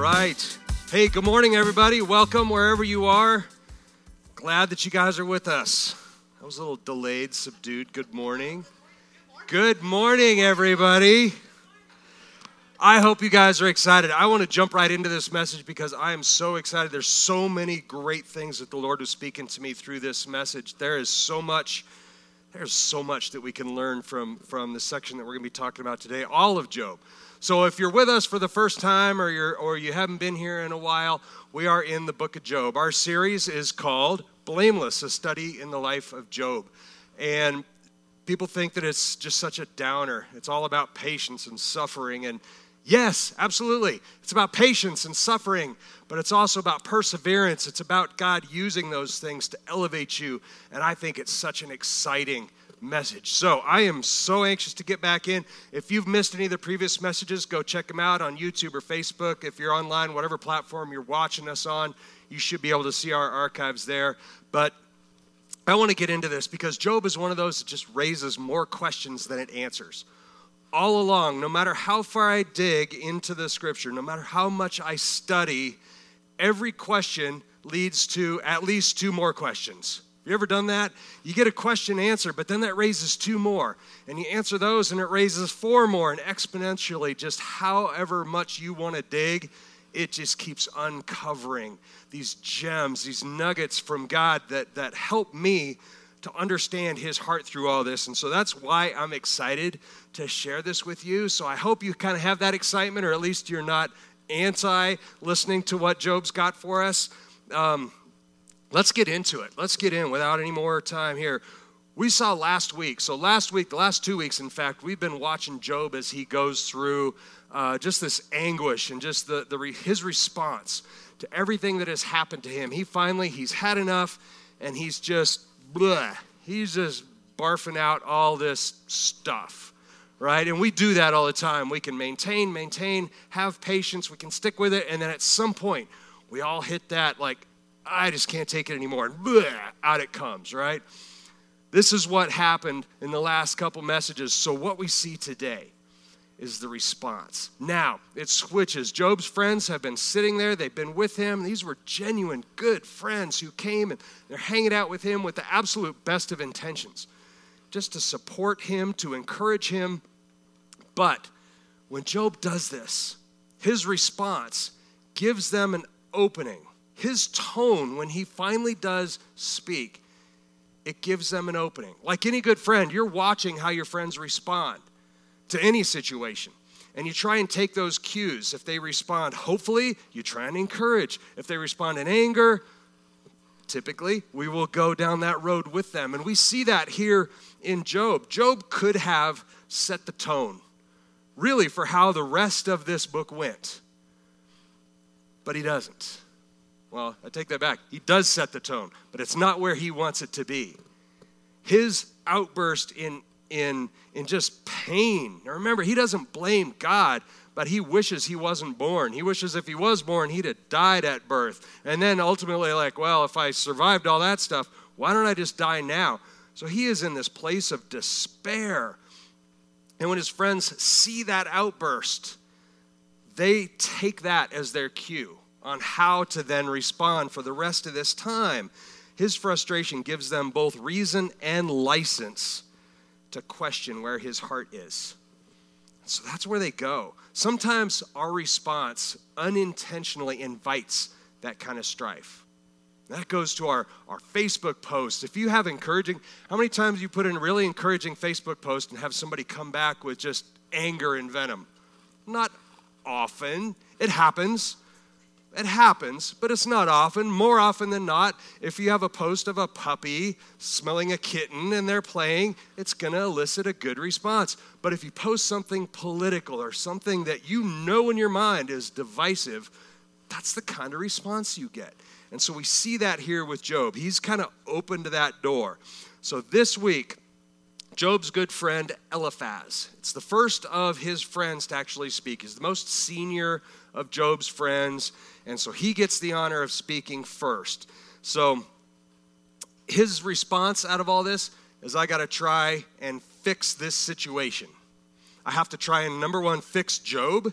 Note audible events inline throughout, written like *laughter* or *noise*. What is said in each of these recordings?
Right. Hey, good morning, everybody. Welcome wherever you are. Glad that you guys are with us. That was a little delayed, subdued. Good morning. Good morning, everybody. I hope you guys are excited. I want to jump right into this message because I am so excited. There's so many great things that the Lord is speaking to me through this message. There is so much there's so much that we can learn from from the section that we're going to be talking about today, all of Job. So if you're with us for the first time or you're or you haven't been here in a while, we are in the book of Job. Our series is called Blameless, a study in the life of Job. And people think that it's just such a downer. It's all about patience and suffering and Yes, absolutely. It's about patience and suffering, but it's also about perseverance. It's about God using those things to elevate you. And I think it's such an exciting message. So I am so anxious to get back in. If you've missed any of the previous messages, go check them out on YouTube or Facebook. If you're online, whatever platform you're watching us on, you should be able to see our archives there. But I want to get into this because Job is one of those that just raises more questions than it answers. All along, no matter how far I dig into the scripture, no matter how much I study, every question leads to at least two more questions. You ever done that? You get a question answer, but then that raises two more. And you answer those, and it raises four more. And exponentially, just however much you want to dig, it just keeps uncovering these gems, these nuggets from God that, that help me to understand his heart through all this. And so that's why I'm excited to share this with you. So I hope you kind of have that excitement, or at least you're not anti listening to what Job's got for us. Um, let's get into it. Let's get in without any more time here. We saw last week, so last week, the last two weeks, in fact, we've been watching Job as he goes through uh, just this anguish and just the, the his response to everything that has happened to him. He finally, he's had enough and he's just, blah, he's just barfing out all this stuff, right? And we do that all the time. We can maintain, maintain, have patience, we can stick with it, and then at some point, we all hit that like I just can't take it anymore. And bleh, out it comes, right? This is what happened in the last couple messages. So, what we see today is the response. Now, it switches. Job's friends have been sitting there, they've been with him. These were genuine, good friends who came and they're hanging out with him with the absolute best of intentions, just to support him, to encourage him. But when Job does this, his response gives them an opening his tone when he finally does speak, it gives them an opening. Like any good friend, you're watching how your friends respond to any situation. And you try and take those cues. If they respond, hopefully, you try and encourage. If they respond in anger, typically, we will go down that road with them. And we see that here in Job. Job could have set the tone, really, for how the rest of this book went, but he doesn't. Well, I take that back. He does set the tone, but it's not where he wants it to be. His outburst in in in just pain. Now remember, he doesn't blame God, but he wishes he wasn't born. He wishes if he was born, he'd have died at birth. And then ultimately like, well, if I survived all that stuff, why don't I just die now? So he is in this place of despair. And when his friends see that outburst, they take that as their cue on how to then respond for the rest of this time. His frustration gives them both reason and license to question where his heart is. So that's where they go. Sometimes our response unintentionally invites that kind of strife. That goes to our, our Facebook post. If you have encouraging, how many times you put in a really encouraging Facebook post and have somebody come back with just anger and venom? Not often. It happens. It happens, but it's not often. More often than not, if you have a post of a puppy smelling a kitten and they're playing, it's going to elicit a good response. But if you post something political or something that you know in your mind is divisive, that's the kind of response you get. And so we see that here with Job. He's kind of open to that door. So this week, Job's good friend Eliphaz. It's the first of his friends to actually speak. He's the most senior of Job's friends. And so he gets the honor of speaking first. So his response out of all this is I got to try and fix this situation. I have to try and, number one, fix Job,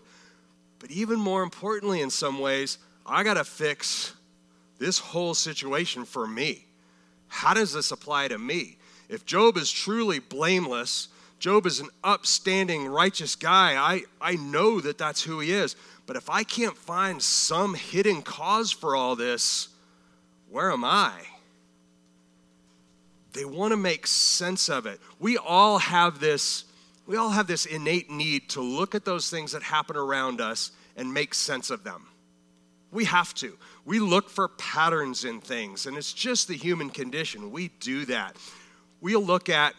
but even more importantly, in some ways, I got to fix this whole situation for me. How does this apply to me? If Job is truly blameless, Job is an upstanding, righteous guy, I, I know that that's who he is. But if I can't find some hidden cause for all this, where am I? They want to make sense of it. We all have this we all have this innate need to look at those things that happen around us and make sense of them. We have to. We look for patterns in things, and it's just the human condition. We do that. We'll look at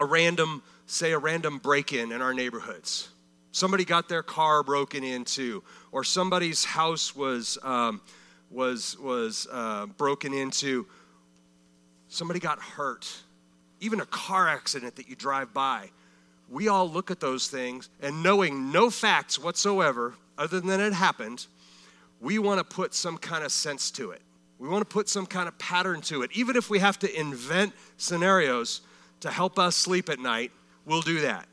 a random, say, a random break in in our neighborhoods. Somebody got their car broken into, or somebody's house was, um, was, was uh, broken into. Somebody got hurt. Even a car accident that you drive by. We all look at those things, and knowing no facts whatsoever, other than it happened, we want to put some kind of sense to it. We want to put some kind of pattern to it. Even if we have to invent scenarios to help us sleep at night, we'll do that.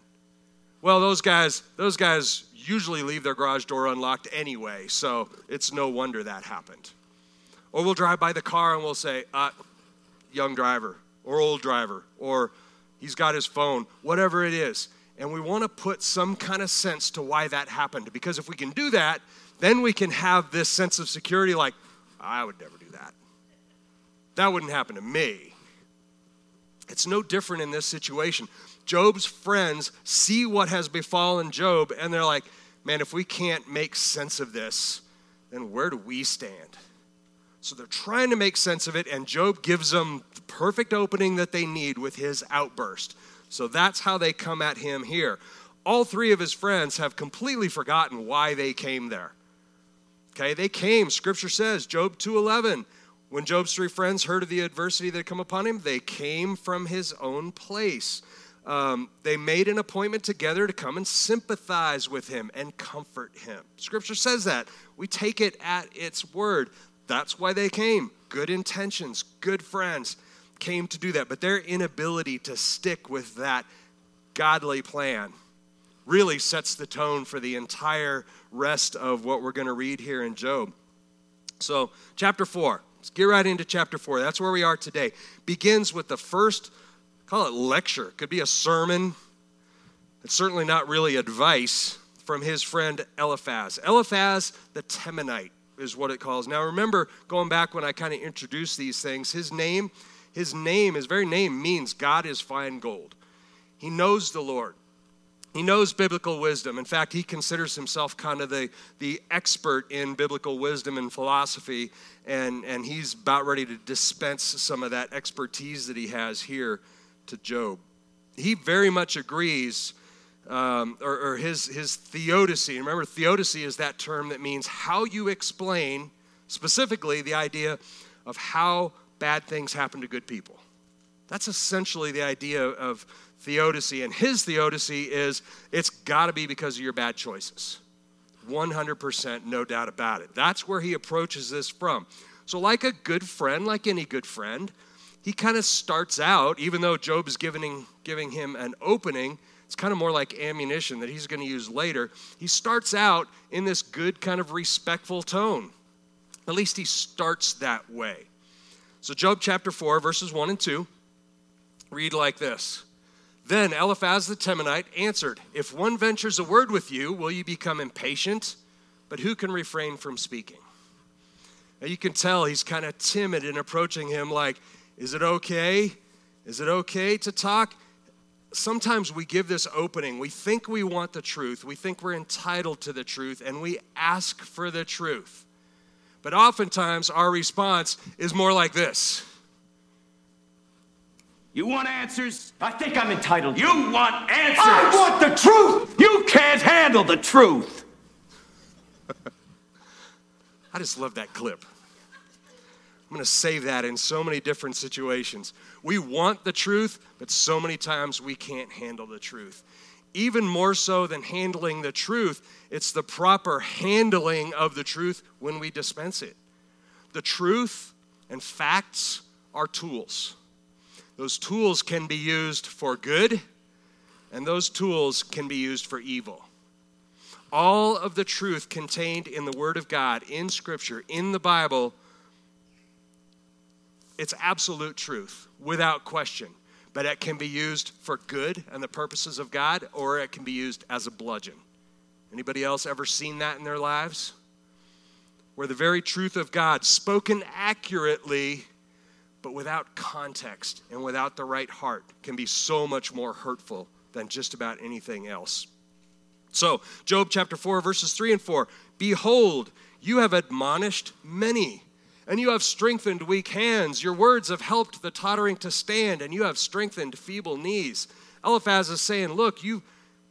Well, those guys, those guys usually leave their garage door unlocked anyway, so it's no wonder that happened. Or we'll drive by the car and we'll say, uh, young driver, or old driver, or he's got his phone, whatever it is. And we want to put some kind of sense to why that happened. Because if we can do that, then we can have this sense of security like, I would never do that. That wouldn't happen to me. It's no different in this situation. Job's friends see what has befallen Job and they're like, man, if we can't make sense of this, then where do we stand? So they're trying to make sense of it, and Job gives them the perfect opening that they need with his outburst. So that's how they come at him here. All three of his friends have completely forgotten why they came there. Okay, they came, scripture says, Job 2:11, when Job's three friends heard of the adversity that had come upon him, they came from his own place. Um, they made an appointment together to come and sympathize with him and comfort him. Scripture says that. We take it at its word. That's why they came. Good intentions, good friends came to do that. But their inability to stick with that godly plan really sets the tone for the entire rest of what we're going to read here in Job. So, chapter 4. Let's get right into chapter 4. That's where we are today. Begins with the first, call it lecture. Could be a sermon. It's certainly not really advice from his friend Eliphaz. Eliphaz the Temanite is what it calls. Now remember, going back when I kind of introduced these things, his name, his name, his very name means God is fine gold. He knows the Lord. He knows biblical wisdom. In fact, he considers himself kind of the, the expert in biblical wisdom and philosophy, and, and he's about ready to dispense some of that expertise that he has here to Job. He very much agrees, um, or, or his, his theodicy. Remember, theodicy is that term that means how you explain, specifically, the idea of how bad things happen to good people. That's essentially the idea of theodicy. And his theodicy is it's got to be because of your bad choices. 100%, no doubt about it. That's where he approaches this from. So, like a good friend, like any good friend, he kind of starts out, even though Job is giving, giving him an opening, it's kind of more like ammunition that he's going to use later. He starts out in this good, kind of respectful tone. At least he starts that way. So, Job chapter 4, verses 1 and 2 read like this then Eliphaz the Temanite answered, If one ventures a word with you, will you become impatient? But who can refrain from speaking? Now you can tell he's kind of timid in approaching him, like, Is it okay? Is it okay to talk? Sometimes we give this opening. We think we want the truth. We think we're entitled to the truth, and we ask for the truth. But oftentimes our response is more like this you want answers? I think I'm entitled. You want answers? I want the truth! You can't handle the truth! *laughs* I just love that clip. I'm going to save that in so many different situations. We want the truth, but so many times we can't handle the truth. Even more so than handling the truth, it's the proper handling of the truth when we dispense it. The truth and facts are tools. Those tools can be used for good, and those tools can be used for evil. all of the truth contained in the Word of God, in Scripture, in the Bible, it's absolute truth without question. But it can be used for good and the purposes of God, or it can be used as a bludgeon. Anybody else ever seen that in their lives? Where the very truth of God, spoken accurately, but without context and without the right heart, can be so much more hurtful than just about anything else. So, Job chapter 4, verses 3 and 4 Behold, you have admonished many, and you have strengthened weak hands. Your words have helped the tottering to stand, and you have strengthened feeble knees. Eliphaz is saying, Look, you,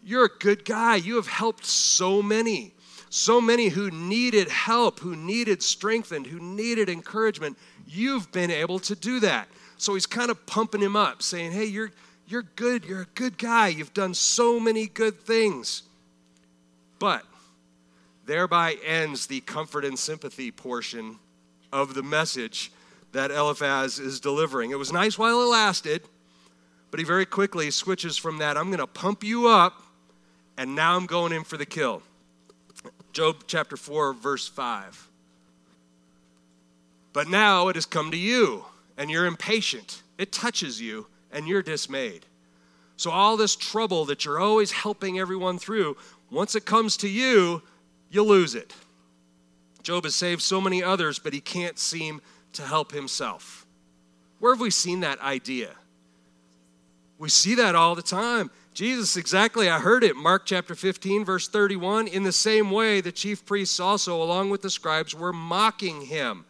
you're a good guy. You have helped so many, so many who needed help, who needed strengthened, who needed encouragement. You've been able to do that. So he's kind of pumping him up, saying, Hey, you're, you're good. You're a good guy. You've done so many good things. But thereby ends the comfort and sympathy portion of the message that Eliphaz is delivering. It was nice while it lasted, but he very quickly switches from that I'm going to pump you up, and now I'm going in for the kill. Job chapter 4, verse 5. But now it has come to you, and you're impatient. It touches you, and you're dismayed. So, all this trouble that you're always helping everyone through, once it comes to you, you lose it. Job has saved so many others, but he can't seem to help himself. Where have we seen that idea? We see that all the time. Jesus, exactly, I heard it. Mark chapter 15, verse 31. In the same way, the chief priests also, along with the scribes, were mocking him,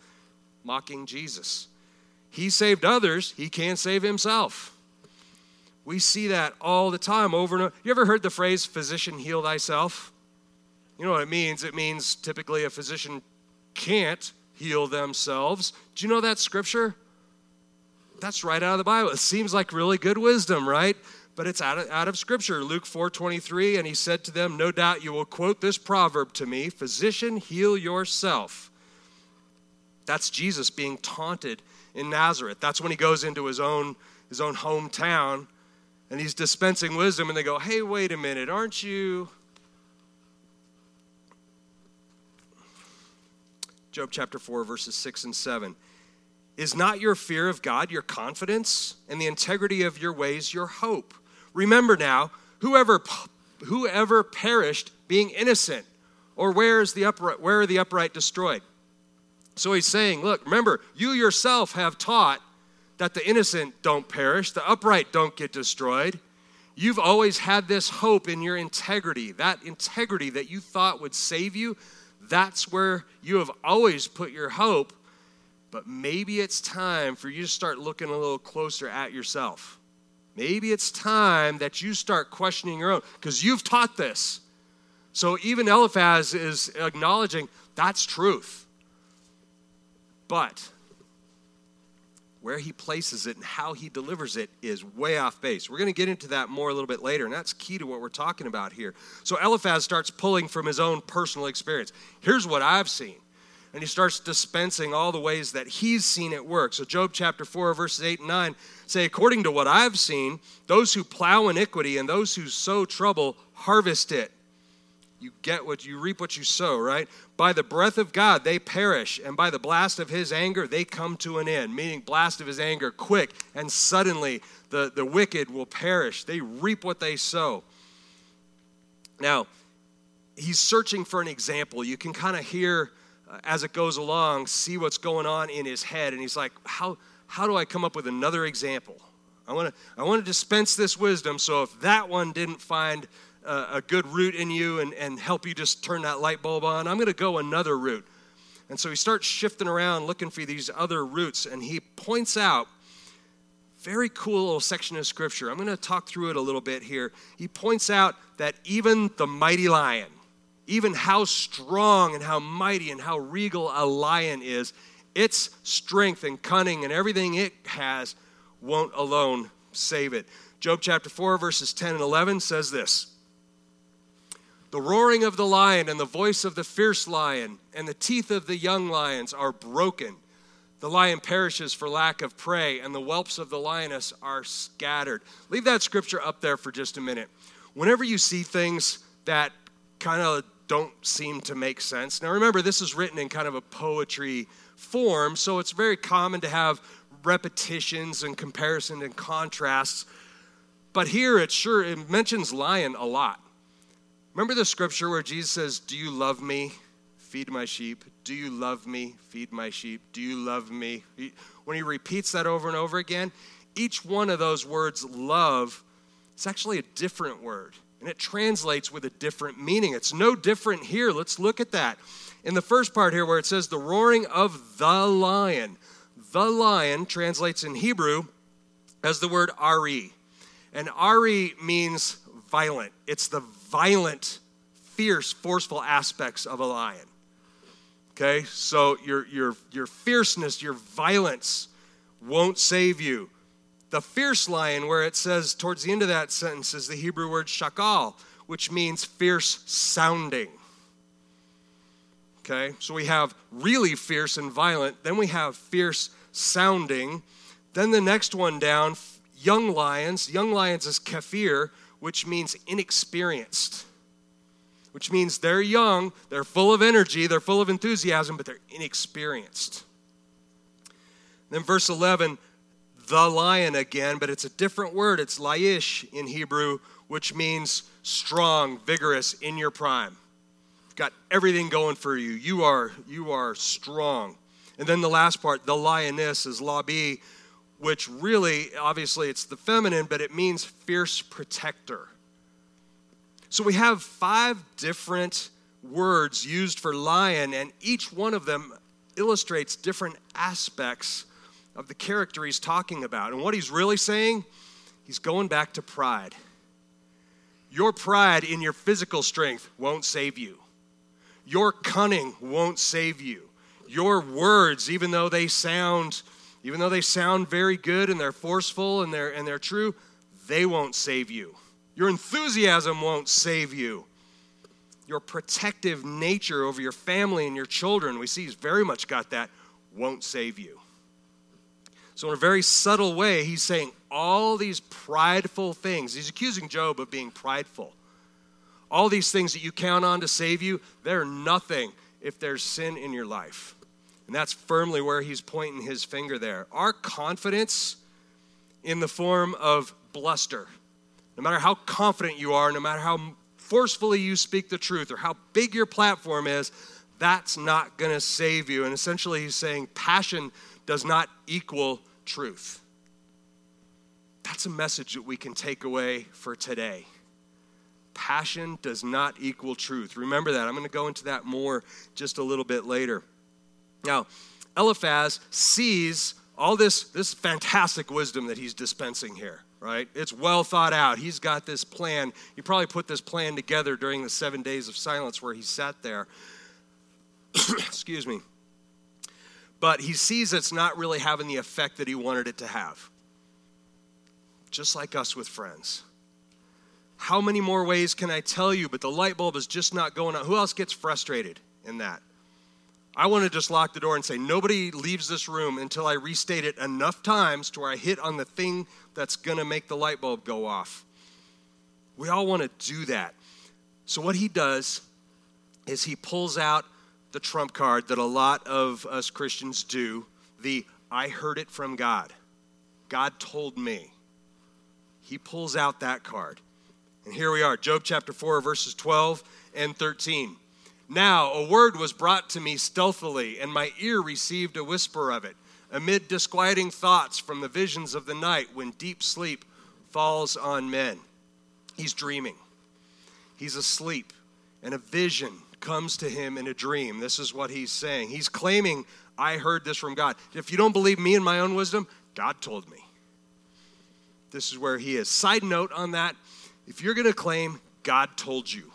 mocking Jesus. He saved others, he can't save himself. We see that all the time over and over. You ever heard the phrase, physician, heal thyself? You know what it means? It means typically a physician can't heal themselves. Do you know that scripture? That's right out of the Bible. It seems like really good wisdom, right? But it's out of, out of scripture. Luke 4 23, and he said to them, No doubt you will quote this proverb to me Physician, heal yourself. That's Jesus being taunted in Nazareth. That's when he goes into his own, his own hometown and he's dispensing wisdom, and they go, Hey, wait a minute, aren't you? Job chapter 4, verses 6 and 7. Is not your fear of God your confidence, and the integrity of your ways your hope? Remember now, whoever, whoever perished being innocent, or where, is the upright, where are the upright destroyed? So he's saying, Look, remember, you yourself have taught that the innocent don't perish, the upright don't get destroyed. You've always had this hope in your integrity, that integrity that you thought would save you. That's where you have always put your hope. But maybe it's time for you to start looking a little closer at yourself. Maybe it's time that you start questioning your own, because you've taught this. So even Eliphaz is acknowledging that's truth. But where he places it and how he delivers it is way off base. We're going to get into that more a little bit later, and that's key to what we're talking about here. So Eliphaz starts pulling from his own personal experience. Here's what I've seen. And he starts dispensing all the ways that he's seen it work. So, Job chapter 4, verses 8 and 9 say, According to what I've seen, those who plow iniquity and those who sow trouble harvest it you get what you reap what you sow, right? By the breath of God they perish, and by the blast of his anger they come to an end. Meaning, blast of his anger, quick and suddenly the, the wicked will perish. They reap what they sow. Now, he's searching for an example. You can kind of hear uh, as it goes along, see what's going on in his head, and he's like, How, how do I come up with another example? I want to I want to dispense this wisdom, so if that one didn't find a, good root in you and, and help you just turn that light bulb on. I'm going to go another route. And so he starts shifting around looking for these other roots, and he points out very cool little section of scripture. I'm going to talk through it a little bit here. He points out that even the mighty lion, even how strong and how mighty and how regal a lion is, its strength and cunning and everything it has won't alone save it. Job chapter 4, verses 10 and 11 says this the roaring of the lion and the voice of the fierce lion and the teeth of the young lions are broken. The lion perishes for lack of prey, and the whelps of the lioness are scattered. Leave that scripture up there for just a minute. Whenever you see things that kind of don't seem to make sense. Now, remember, this is written in kind of a poetry form, so it's very common to have repetitions and comparison and contrasts. But here it sure it mentions lion a lot. Remember the scripture where Jesus says, Do you love me? Feed my sheep. Do you love me? Feed my sheep. Do you love me? When he repeats that over and over again, each one of those words, love, it's actually a different word. And it translates with a different meaning. It's no different here. Let's look at that. In the first part here, where it says the roaring of the lion, the lion translates in Hebrew as the word Ari. And Ari means violent, it's the violent, fierce, forceful aspects of a lion. Okay, so your, your, your fierceness, your violence won't save you. The fierce lion, where it says towards the end of that sentence, is the Hebrew word shakal, which means fierce sounding. Okay, so we have really fierce and violent, then we have fierce sounding. Then the next one down, young lions. Young lions is kafir, which means inexperienced, which means they're young, they're full of energy, they're full of enthusiasm, but they're inexperienced. Then verse 11, the lion again, but it's a different word. It's laish in Hebrew, which means strong, vigorous, in your prime. Got everything going for you. You are you are strong. And then the last part, the lioness is labi, which really obviously it's the feminine, but it means fierce protector. So we have five different words used for lion, and each one of them illustrates different aspects of the character he's talking about. And what he's really saying, he's going back to pride. Your pride in your physical strength won't save you. Your cunning won't save you. Your words, even though they sound even though they sound very good and they're forceful and they're and they're true, they won't save you. Your enthusiasm won't save you. Your protective nature over your family and your children, we see he's very much got that, won't save you. So, in a very subtle way, he's saying all these prideful things. He's accusing Job of being prideful. All these things that you count on to save you, they're nothing if there's sin in your life. And that's firmly where he's pointing his finger there. Our confidence in the form of bluster, no matter how confident you are, no matter how forcefully you speak the truth or how big your platform is, that's not going to save you. And essentially, he's saying passion does not equal truth. That's a message that we can take away for today. Passion does not equal truth. Remember that. I'm going to go into that more just a little bit later. Now, Eliphaz sees all this, this fantastic wisdom that he's dispensing here, right? It's well thought out. He's got this plan. He probably put this plan together during the seven days of silence where he sat there. *coughs* Excuse me but he sees it's not really having the effect that he wanted it to have. Just like us with friends. How many more ways can I tell you? But the light bulb is just not going on. Who else gets frustrated in that? I want to just lock the door and say, nobody leaves this room until I restate it enough times to where I hit on the thing that's going to make the light bulb go off. We all want to do that. So, what he does is he pulls out the trump card that a lot of us Christians do the I heard it from God. God told me. He pulls out that card. And here we are, Job chapter 4, verses 12 and 13. Now a word was brought to me stealthily, and my ear received a whisper of it, amid disquieting thoughts from the visions of the night when deep sleep falls on men. He's dreaming, he's asleep, and a vision comes to him in a dream. This is what he's saying. He's claiming, I heard this from God. If you don't believe me and my own wisdom, God told me. This is where he is. Side note on that if you're going to claim God told you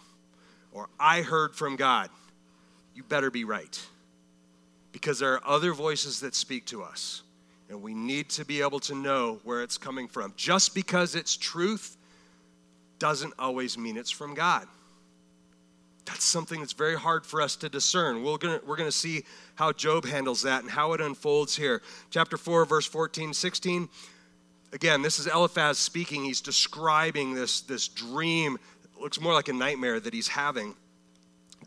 or I heard from God, you better be right. Because there are other voices that speak to us. And we need to be able to know where it's coming from. Just because it's truth doesn't always mean it's from God. That's something that's very hard for us to discern. We're going we're to see how Job handles that and how it unfolds here. Chapter 4, verse 14, 16. Again, this is Eliphaz speaking. He's describing this, this dream. Looks more like a nightmare that he's having.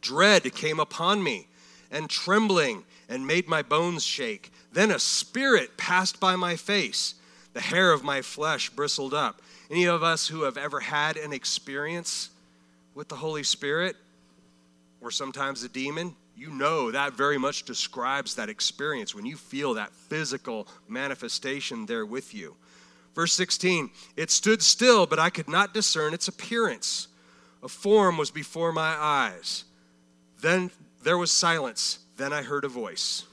Dread came upon me, and trembling, and made my bones shake. Then a spirit passed by my face. The hair of my flesh bristled up. Any of us who have ever had an experience with the Holy Spirit, or sometimes a demon, you know that very much describes that experience when you feel that physical manifestation there with you. Verse 16, it stood still, but I could not discern its appearance. A form was before my eyes. Then there was silence. Then I heard a voice.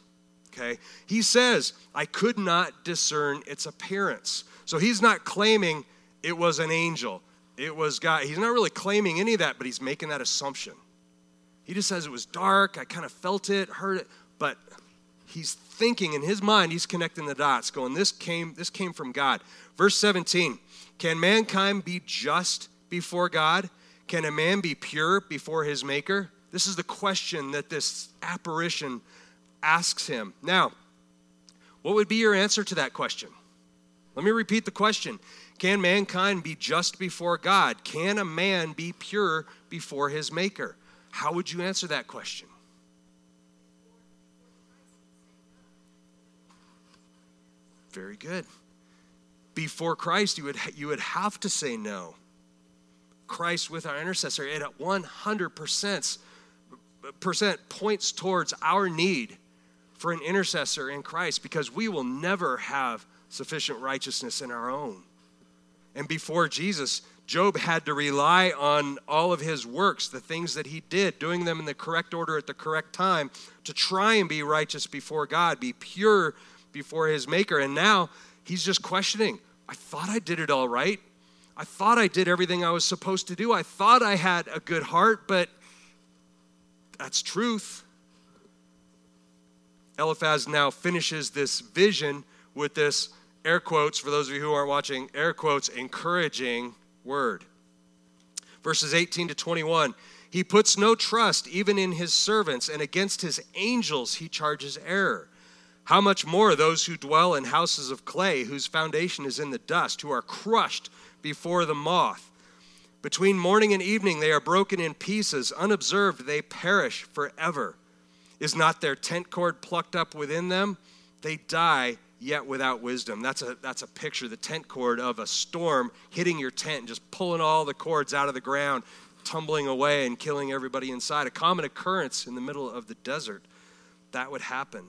Okay? He says, I could not discern its appearance. So he's not claiming it was an angel. It was God. He's not really claiming any of that, but he's making that assumption. He just says it was dark. I kind of felt it, heard it, but he's thinking in his mind, he's connecting the dots, going, This came, this came from God. Verse 17 Can mankind be just before God? Can a man be pure before his maker? This is the question that this apparition asks him. Now, what would be your answer to that question? Let me repeat the question Can mankind be just before God? Can a man be pure before his maker? How would you answer that question? Very good. Before Christ, you would, you would have to say no. Christ with our intercessor, it at 100% points towards our need for an intercessor in Christ because we will never have sufficient righteousness in our own. And before Jesus, Job had to rely on all of his works, the things that he did, doing them in the correct order at the correct time to try and be righteous before God, be pure before his maker. And now he's just questioning I thought I did it all right. I thought I did everything I was supposed to do. I thought I had a good heart, but that's truth. Eliphaz now finishes this vision with this air quotes, for those of you who aren't watching, air quotes, encouraging word. Verses 18 to 21 He puts no trust even in his servants, and against his angels he charges error. How much more those who dwell in houses of clay, whose foundation is in the dust, who are crushed before the moth? Between morning and evening they are broken in pieces. Unobserved they perish forever. Is not their tent cord plucked up within them? They die yet without wisdom. That's a, that's a picture, the tent cord of a storm hitting your tent and just pulling all the cords out of the ground, tumbling away and killing everybody inside. A common occurrence in the middle of the desert. That would happen.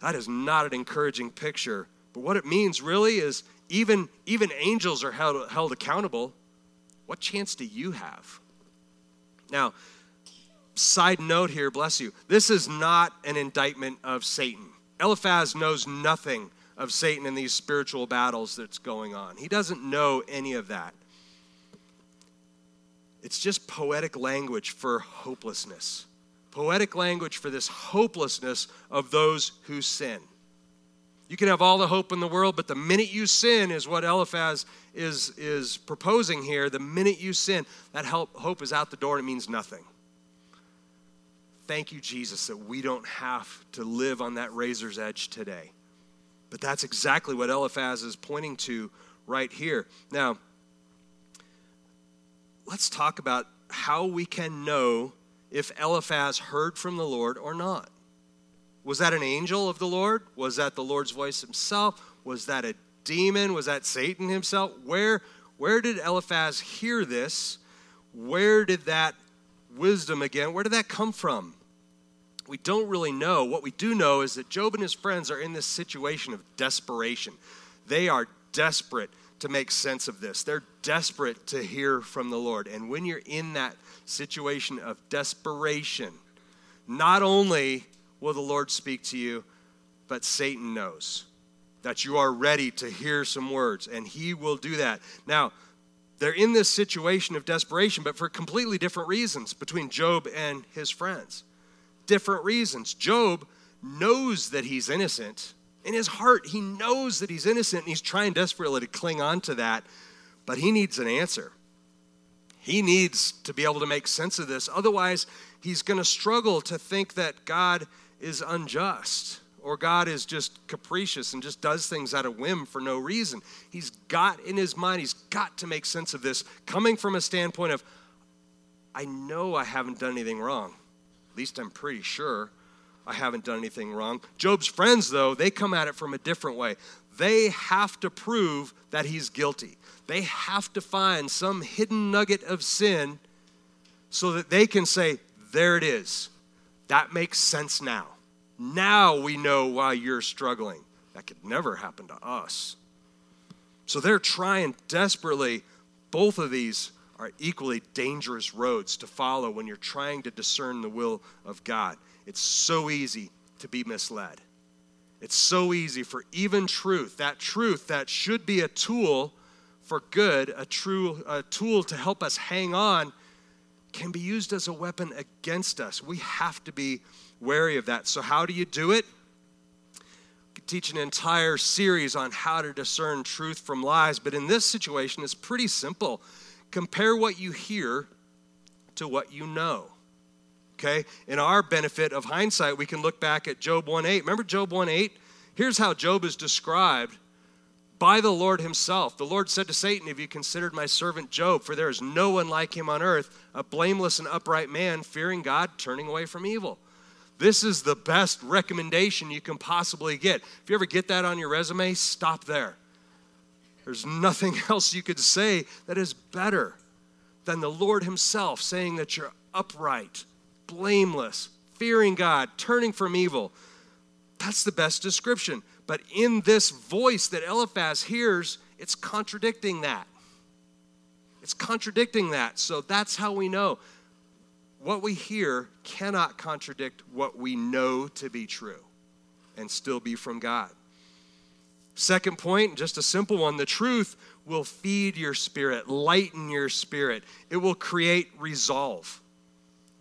That is not an encouraging picture. But what it means really is even, even angels are held, held accountable. What chance do you have? Now, side note here, bless you. This is not an indictment of Satan. Eliphaz knows nothing of Satan in these spiritual battles that's going on. He doesn't know any of that. It's just poetic language for hopelessness. Poetic language for this hopelessness of those who sin. You can have all the hope in the world, but the minute you sin is what Eliphaz is, is proposing here. The minute you sin, that help, hope is out the door and it means nothing. Thank you, Jesus, that we don't have to live on that razor's edge today. But that's exactly what Eliphaz is pointing to right here. Now, let's talk about how we can know if Eliphaz heard from the Lord or not. Was that an angel of the Lord? Was that the Lord's voice himself? Was that a demon? Was that Satan himself? Where, where did Eliphaz hear this? Where did that wisdom again, where did that come from? We don't really know. What we do know is that Job and his friends are in this situation of desperation. They are desperate to make sense of this. They're desperate to hear from the Lord. And when you're in that situation of desperation, not only will the Lord speak to you, but Satan knows that you are ready to hear some words, and he will do that. Now, they're in this situation of desperation, but for completely different reasons between Job and his friends. Different reasons. Job knows that he's innocent. In his heart, he knows that he's innocent, and he's trying desperately to cling on to that, but he needs an answer. He needs to be able to make sense of this. Otherwise, he's going to struggle to think that God is unjust or God is just capricious and just does things out of whim for no reason. He's got in his mind, he's got to make sense of this coming from a standpoint of, I know I haven't done anything wrong. At least I'm pretty sure I haven't done anything wrong. Job's friends, though, they come at it from a different way. They have to prove that he's guilty. They have to find some hidden nugget of sin so that they can say, There it is. That makes sense now. Now we know why you're struggling. That could never happen to us. So they're trying desperately. Both of these are equally dangerous roads to follow when you're trying to discern the will of God. It's so easy to be misled. It's so easy for even truth, that truth that should be a tool for good, a true a tool to help us hang on, can be used as a weapon against us. We have to be wary of that. So, how do you do it? teach an entire series on how to discern truth from lies, but in this situation, it's pretty simple. Compare what you hear to what you know. Okay? In our benefit of hindsight, we can look back at Job 1:8. Remember Job 1:8? Here's how Job is described by the Lord himself. The Lord said to Satan, Have you considered my servant Job? For there is no one like him on earth, a blameless and upright man, fearing God, turning away from evil. This is the best recommendation you can possibly get. If you ever get that on your resume, stop there. There's nothing *laughs* else you could say that is better than the Lord Himself saying that you're upright, blameless, fearing God, turning from evil. That's the best description. But in this voice that Eliphaz hears, it's contradicting that. It's contradicting that. So that's how we know what we hear cannot contradict what we know to be true and still be from God. Second point, just a simple one the truth will feed your spirit, lighten your spirit. It will create resolve.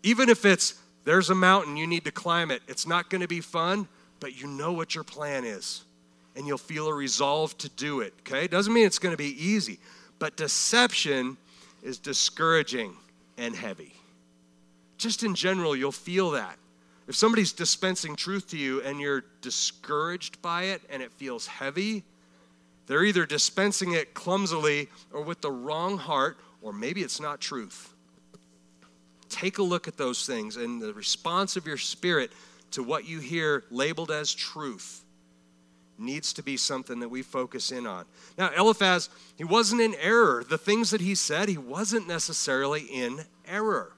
Even if it's there's a mountain, you need to climb it. It's not going to be fun, but you know what your plan is. And you'll feel a resolve to do it, okay? Doesn't mean it's going to be easy, but deception is discouraging and heavy. Just in general, you'll feel that. If somebody's dispensing truth to you and you're discouraged by it and it feels heavy, they're either dispensing it clumsily or with the wrong heart, or maybe it's not truth. Take a look at those things and the response of your spirit to what you hear labeled as truth needs to be something that we focus in on. Now, Eliphaz, he wasn't in error. The things that he said, he wasn't necessarily in error.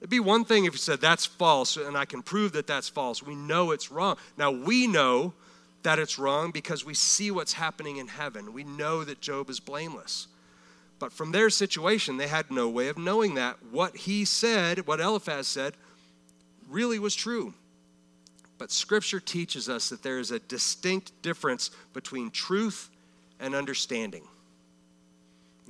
It'd be one thing if you said that's false and I can prove that that's false. We know it's wrong. Now, we know that it's wrong because we see what's happening in heaven. We know that Job is blameless. But from their situation, they had no way of knowing that. What he said, what Eliphaz said, really was true. But Scripture teaches us that there is a distinct difference between truth and understanding.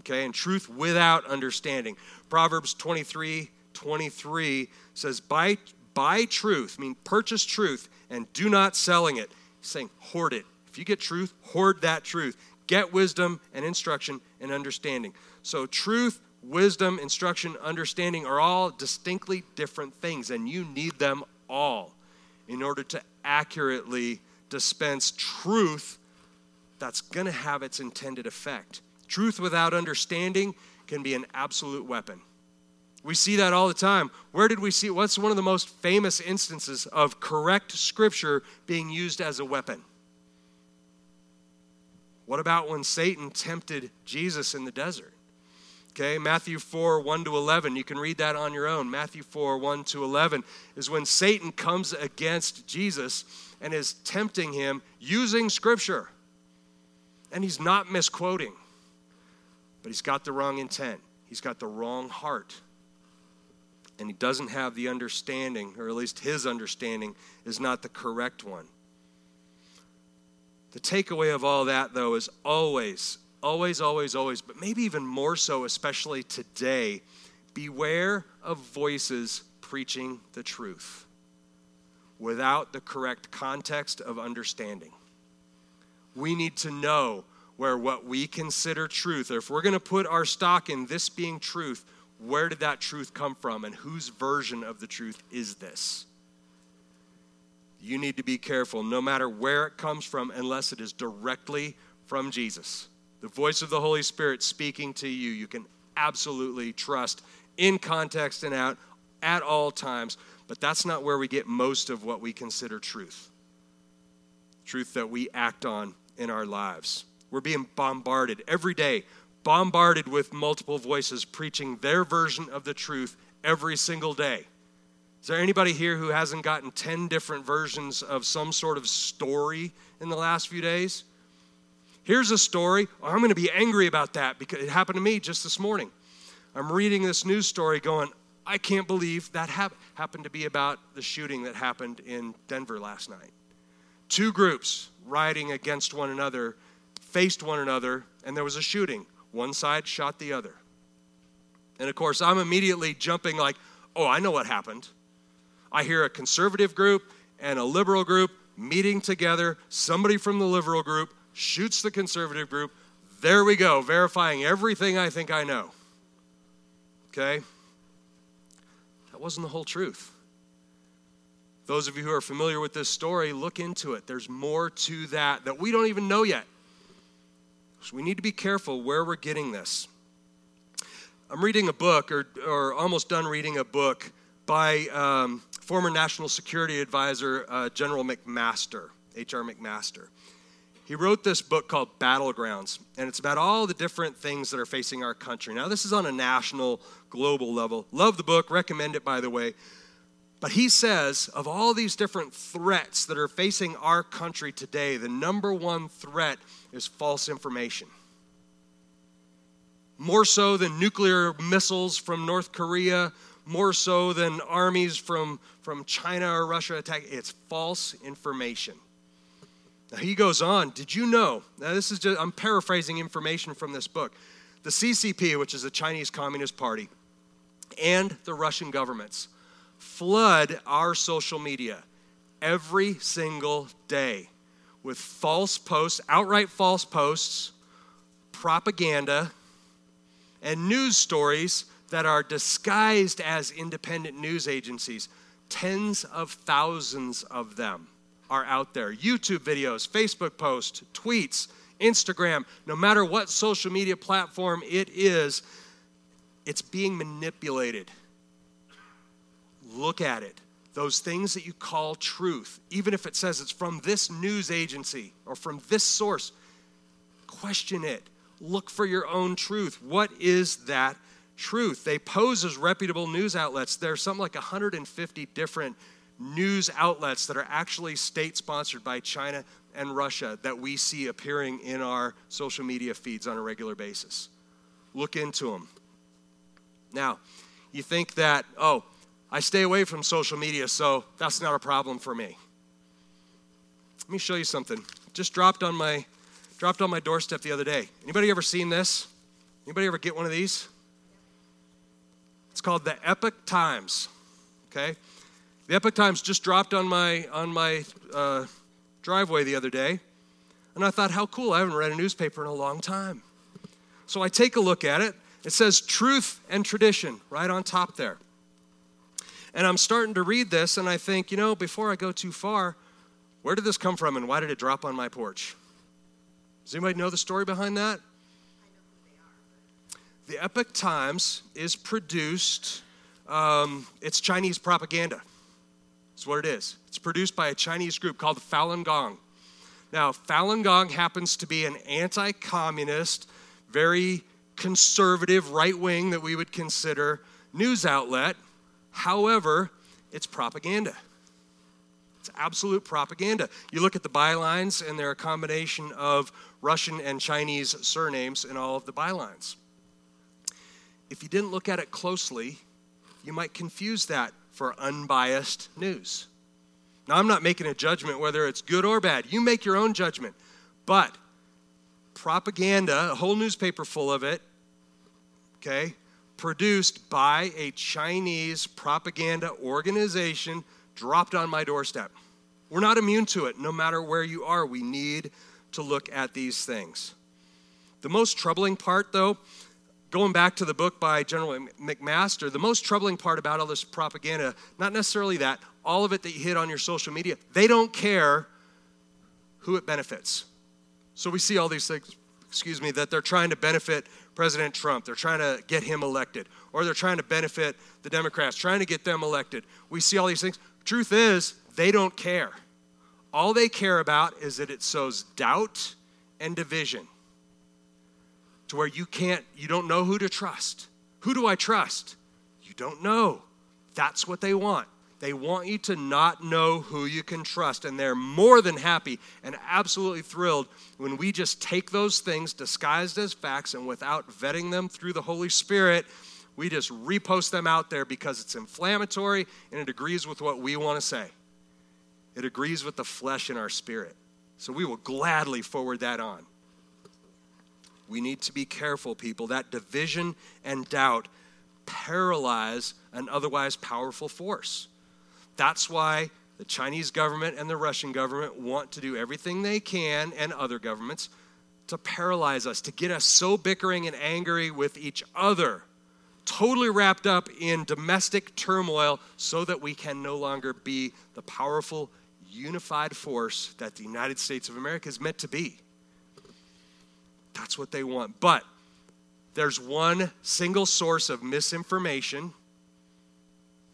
Okay, and truth without understanding. Proverbs 23 23 says, buy, buy truth, I mean, purchase truth and do not selling it. He's saying, hoard it. If you get truth, hoard that truth. Get wisdom and instruction and understanding. So, truth, wisdom, instruction, understanding are all distinctly different things, and you need them all in order to accurately dispense truth that's going to have its intended effect. Truth without understanding can be an absolute weapon. We see that all the time. Where did we see? What's one of the most famous instances of correct scripture being used as a weapon? What about when Satan tempted Jesus in the desert? Okay, Matthew 4, 1 to 11. You can read that on your own. Matthew 4, 1 to 11 is when Satan comes against Jesus and is tempting him using scripture. And he's not misquoting, but he's got the wrong intent, he's got the wrong heart and he doesn't have the understanding, or at least his understanding is not the correct one. The takeaway of all that, though, is always, always, always, always, but maybe even more so, especially today, beware of voices preaching the truth without the correct context of understanding. We need to know where what we consider truth, or if we're going to put our stock in this being truth, where did that truth come from and whose version of the truth is this? You need to be careful no matter where it comes from, unless it is directly from Jesus. The voice of the Holy Spirit speaking to you, you can absolutely trust in context and out at all times. But that's not where we get most of what we consider truth truth that we act on in our lives. We're being bombarded every day, bombarded with multiple voices preaching their version of the truth every single day. Is there anybody here who hasn't gotten 10 different versions of some sort of story in the last few days? Here's a story. Oh, I'm going to be angry about that because it happened to me just this morning. I'm reading this news story going, I can't believe that hap- happened to be about the shooting that happened in Denver last night. Two groups riding against one another faced one another, and there was a shooting. One side shot the other. And of course, I'm immediately jumping, like, oh, I know what happened. I hear a conservative group and a liberal group meeting together. Somebody from the liberal group shoots the conservative group. There we go, verifying everything I think I know. Okay? That wasn't the whole truth. Those of you who are familiar with this story, look into it. There's more to that that we don't even know yet. So we need to be careful where we're getting this. I'm reading a book, or, or almost done reading a book by um, former National Security Advisor uh, General McMaster, H.R. McMaster. He wrote this book called Battlegrounds, and it's about all the different things that are facing our country. Now, this is on a national, global level. Love the book, recommend it, by the way. But he says of all these different threats that are facing our country today, the number one threat is false information more so than nuclear missiles from North Korea, more so than armies from, from China or Russia attack. It's false information. Now he goes on, did you know? Now this is just, I'm paraphrasing information from this book. The CCP, which is the Chinese Communist Party, and the Russian governments flood our social media every single day with false posts, outright false posts, propaganda, and news stories that are disguised as independent news agencies. Tens of thousands of them are out there. YouTube videos, Facebook posts, tweets, Instagram, no matter what social media platform it is, it's being manipulated. Look at it. Those things that you call truth, even if it says it's from this news agency or from this source, question it look for your own truth. What is that truth? They pose as reputable news outlets. There's something like 150 different news outlets that are actually state sponsored by China and Russia that we see appearing in our social media feeds on a regular basis. Look into them. Now, you think that, oh, I stay away from social media, so that's not a problem for me. Let me show you something. Just dropped on my dropped on my doorstep the other day. Anybody ever seen this? Anybody ever get one of these? It's called the Epoch Times. Okay, the Epoch Times just dropped on my on my uh, driveway the other day, and I thought, how cool! I haven't read a newspaper in a long time. So I take a look at it. It says truth and tradition right on top there. And I'm starting to read this, and I think, you know, before I go too far, where did this come from, and why did it drop on my porch? Does anybody know the story behind that? The Epoch Times is produced, um, it's Chinese propaganda. That's what it is. It's produced by a Chinese group called Falun Gong. Now, Falun Gong happens to be an anti communist, very conservative, right wing that we would consider news outlet. However, it's propaganda. It's absolute propaganda. You look at the bylines, and they're a combination of Russian and Chinese surnames in all of the bylines. If you didn't look at it closely, you might confuse that for unbiased news. Now, I'm not making a judgment whether it's good or bad. You make your own judgment. But propaganda, a whole newspaper full of it, okay, produced by a Chinese propaganda organization, dropped on my doorstep. We're not immune to it, no matter where you are. We need to look at these things. The most troubling part, though, going back to the book by General McMaster, the most troubling part about all this propaganda, not necessarily that, all of it that you hit on your social media, they don't care who it benefits. So we see all these things excuse me, that they're trying to benefit President Trump. They're trying to get him elected, or they're trying to benefit the Democrats, trying to get them elected. We see all these things. Truth is, they don't care. All they care about is that it sows doubt and division to where you can't, you don't know who to trust. Who do I trust? You don't know. That's what they want. They want you to not know who you can trust. And they're more than happy and absolutely thrilled when we just take those things disguised as facts and without vetting them through the Holy Spirit, we just repost them out there because it's inflammatory and it agrees with what we want to say. It agrees with the flesh in our spirit. So we will gladly forward that on. We need to be careful, people. That division and doubt paralyze an otherwise powerful force. That's why the Chinese government and the Russian government want to do everything they can, and other governments, to paralyze us, to get us so bickering and angry with each other, totally wrapped up in domestic turmoil, so that we can no longer be the powerful, unified force that the United States of America is meant to be. That's what they want. But there's one single source of misinformation,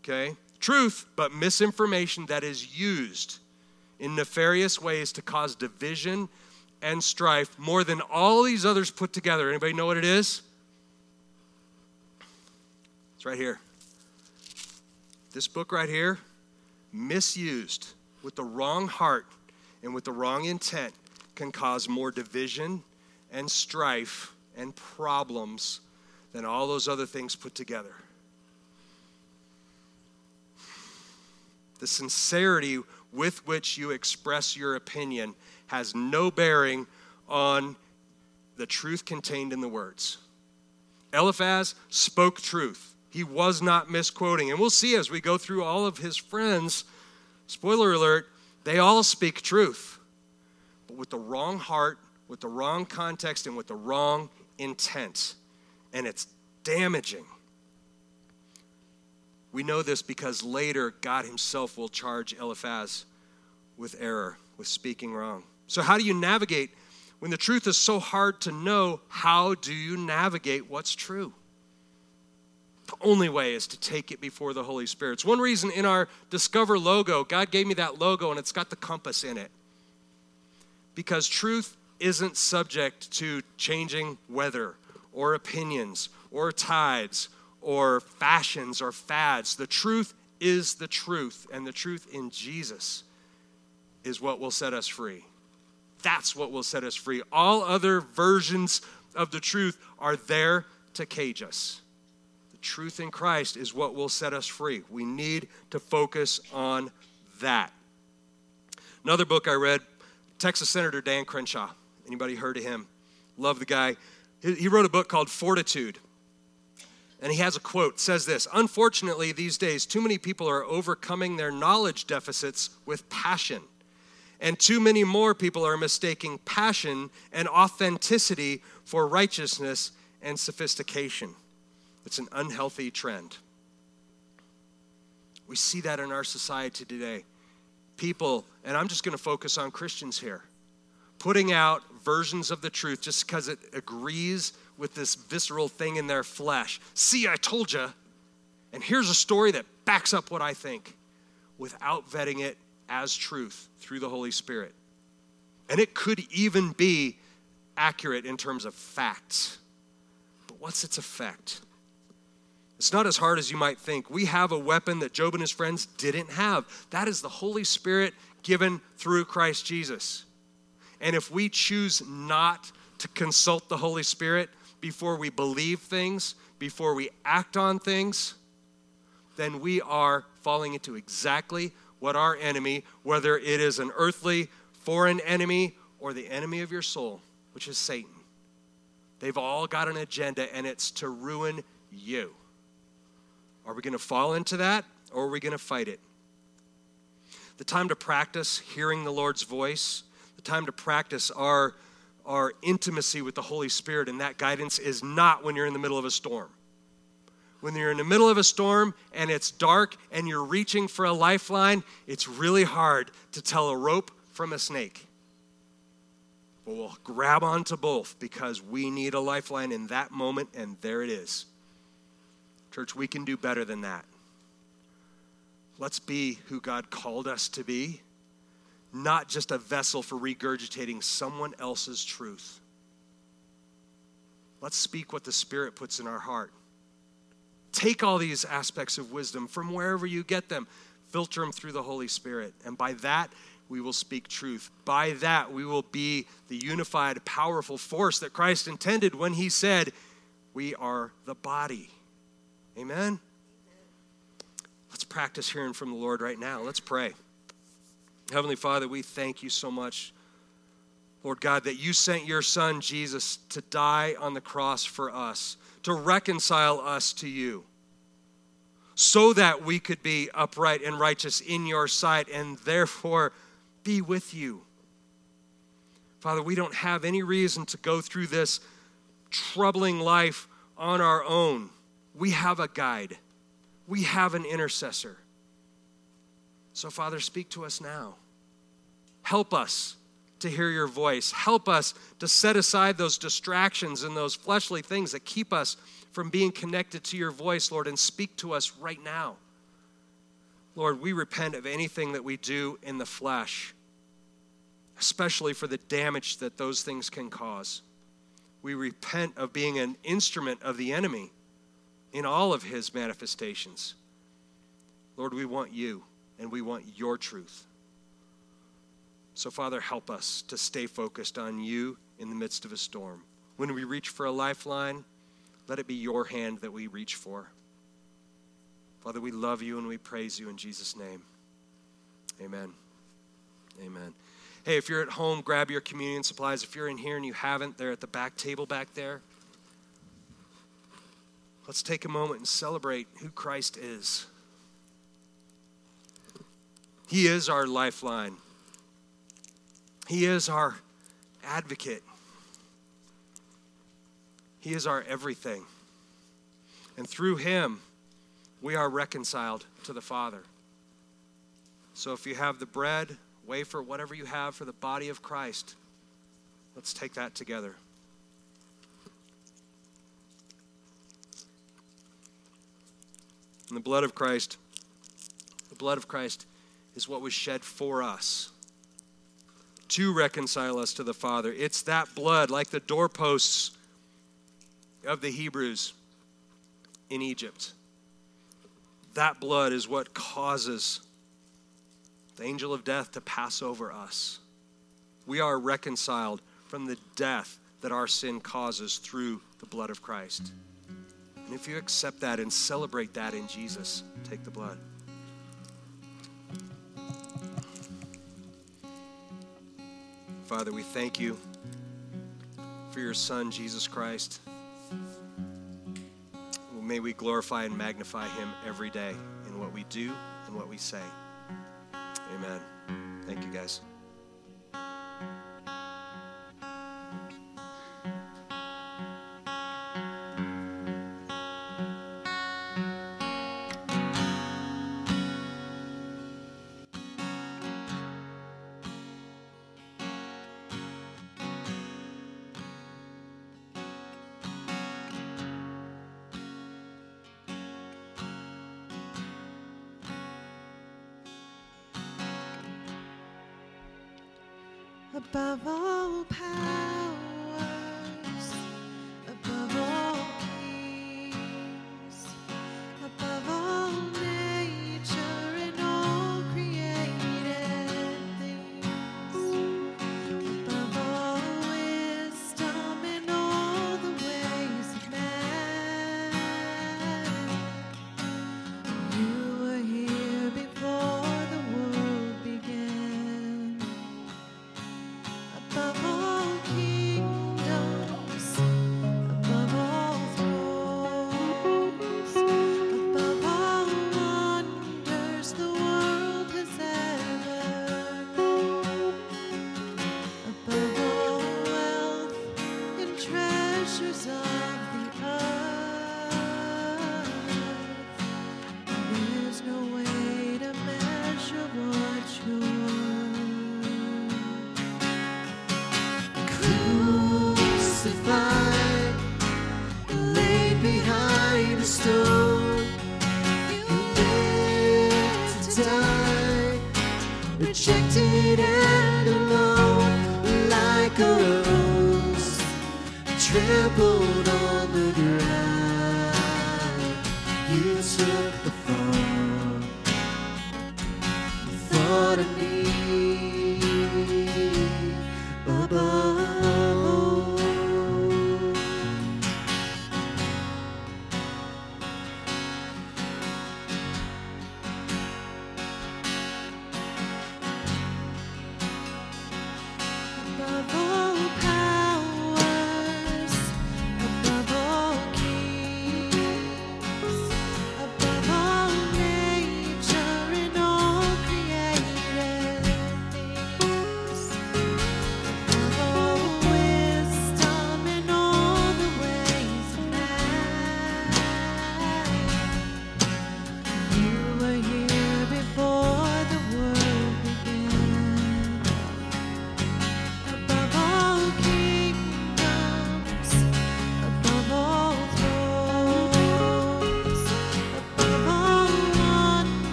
okay? Truth, but misinformation that is used in nefarious ways to cause division and strife more than all these others put together. Anybody know what it is? It's right here. This book right here, misused with the wrong heart and with the wrong intent, can cause more division and strife and problems than all those other things put together. The sincerity with which you express your opinion has no bearing on the truth contained in the words. Eliphaz spoke truth. He was not misquoting. And we'll see as we go through all of his friends, spoiler alert, they all speak truth, but with the wrong heart with the wrong context and with the wrong intent. And it's damaging. We know this because later God Himself will charge Eliphaz with error, with speaking wrong. So, how do you navigate when the truth is so hard to know? How do you navigate what's true? The only way is to take it before the Holy Spirit. It's one reason in our Discover logo, God gave me that logo and it's got the compass in it. Because truth isn't subject to changing weather or opinions or tides or fashions or fads. The truth is the truth, and the truth in Jesus is what will set us free. That's what will set us free. All other versions of the truth are there to cage us. The truth in Christ is what will set us free. We need to focus on that. Another book I read, Texas Senator Dan Crenshaw. Anybody heard of him? Love the guy. He wrote a book called Fortitude. And he has a quote says this Unfortunately, these days, too many people are overcoming their knowledge deficits with passion. And too many more people are mistaking passion and authenticity for righteousness and sophistication. It's an unhealthy trend. We see that in our society today. People, and I'm just going to focus on Christians here, putting out versions of the truth just because it agrees with this visceral thing in their flesh. See, I told you. And here's a story that backs up what I think without vetting it as truth through the Holy Spirit. And it could even be accurate in terms of facts. But what's its effect? It's not as hard as you might think. We have a weapon that Job and his friends didn't have. That is the Holy Spirit given through Christ Jesus. And if we choose not to consult the Holy Spirit before we believe things, before we act on things, then we are falling into exactly what our enemy, whether it is an earthly, foreign enemy, or the enemy of your soul, which is Satan, they've all got an agenda and it's to ruin you. Are we going to fall into that or are we going to fight it? The time to practice hearing the Lord's voice time to practice our, our intimacy with the Holy Spirit, and that guidance is not when you're in the middle of a storm. When you're in the middle of a storm and it's dark and you're reaching for a lifeline, it's really hard to tell a rope from a snake. But we'll grab onto both because we need a lifeline in that moment, and there it is. Church, we can do better than that. Let's be who God called us to be, not just a vessel for regurgitating someone else's truth. Let's speak what the Spirit puts in our heart. Take all these aspects of wisdom from wherever you get them, filter them through the Holy Spirit. And by that, we will speak truth. By that, we will be the unified, powerful force that Christ intended when he said, We are the body. Amen? Let's practice hearing from the Lord right now. Let's pray. Heavenly Father, we thank you so much, Lord God, that you sent your Son, Jesus, to die on the cross for us, to reconcile us to you, so that we could be upright and righteous in your sight and therefore be with you. Father, we don't have any reason to go through this troubling life on our own. We have a guide, we have an intercessor. So, Father, speak to us now. Help us to hear your voice. Help us to set aside those distractions and those fleshly things that keep us from being connected to your voice, Lord, and speak to us right now. Lord, we repent of anything that we do in the flesh, especially for the damage that those things can cause. We repent of being an instrument of the enemy in all of his manifestations. Lord, we want you and we want your truth. So, Father, help us to stay focused on you in the midst of a storm. When we reach for a lifeline, let it be your hand that we reach for. Father, we love you and we praise you in Jesus' name. Amen. Amen. Hey, if you're at home, grab your communion supplies. If you're in here and you haven't, they're at the back table back there. Let's take a moment and celebrate who Christ is. He is our lifeline, He is our advocate, He is our everything. And through Him, we are reconciled to the Father. So if you have the bread, wafer, whatever you have for the body of Christ, let's take that together. And the blood of Christ, the blood of Christ is what was shed for us to reconcile us to the Father. It's that blood, like the doorposts of the Hebrews in Egypt. That blood is what causes the angel of death to pass over us. We are reconciled from the death that our sin causes through the blood of Christ. And if you accept that and celebrate that in Jesus, take the blood. Father, we thank you for your Son, Jesus Christ. May we glorify and magnify him every day in what we do and what we say. Amen. Thank you, guys.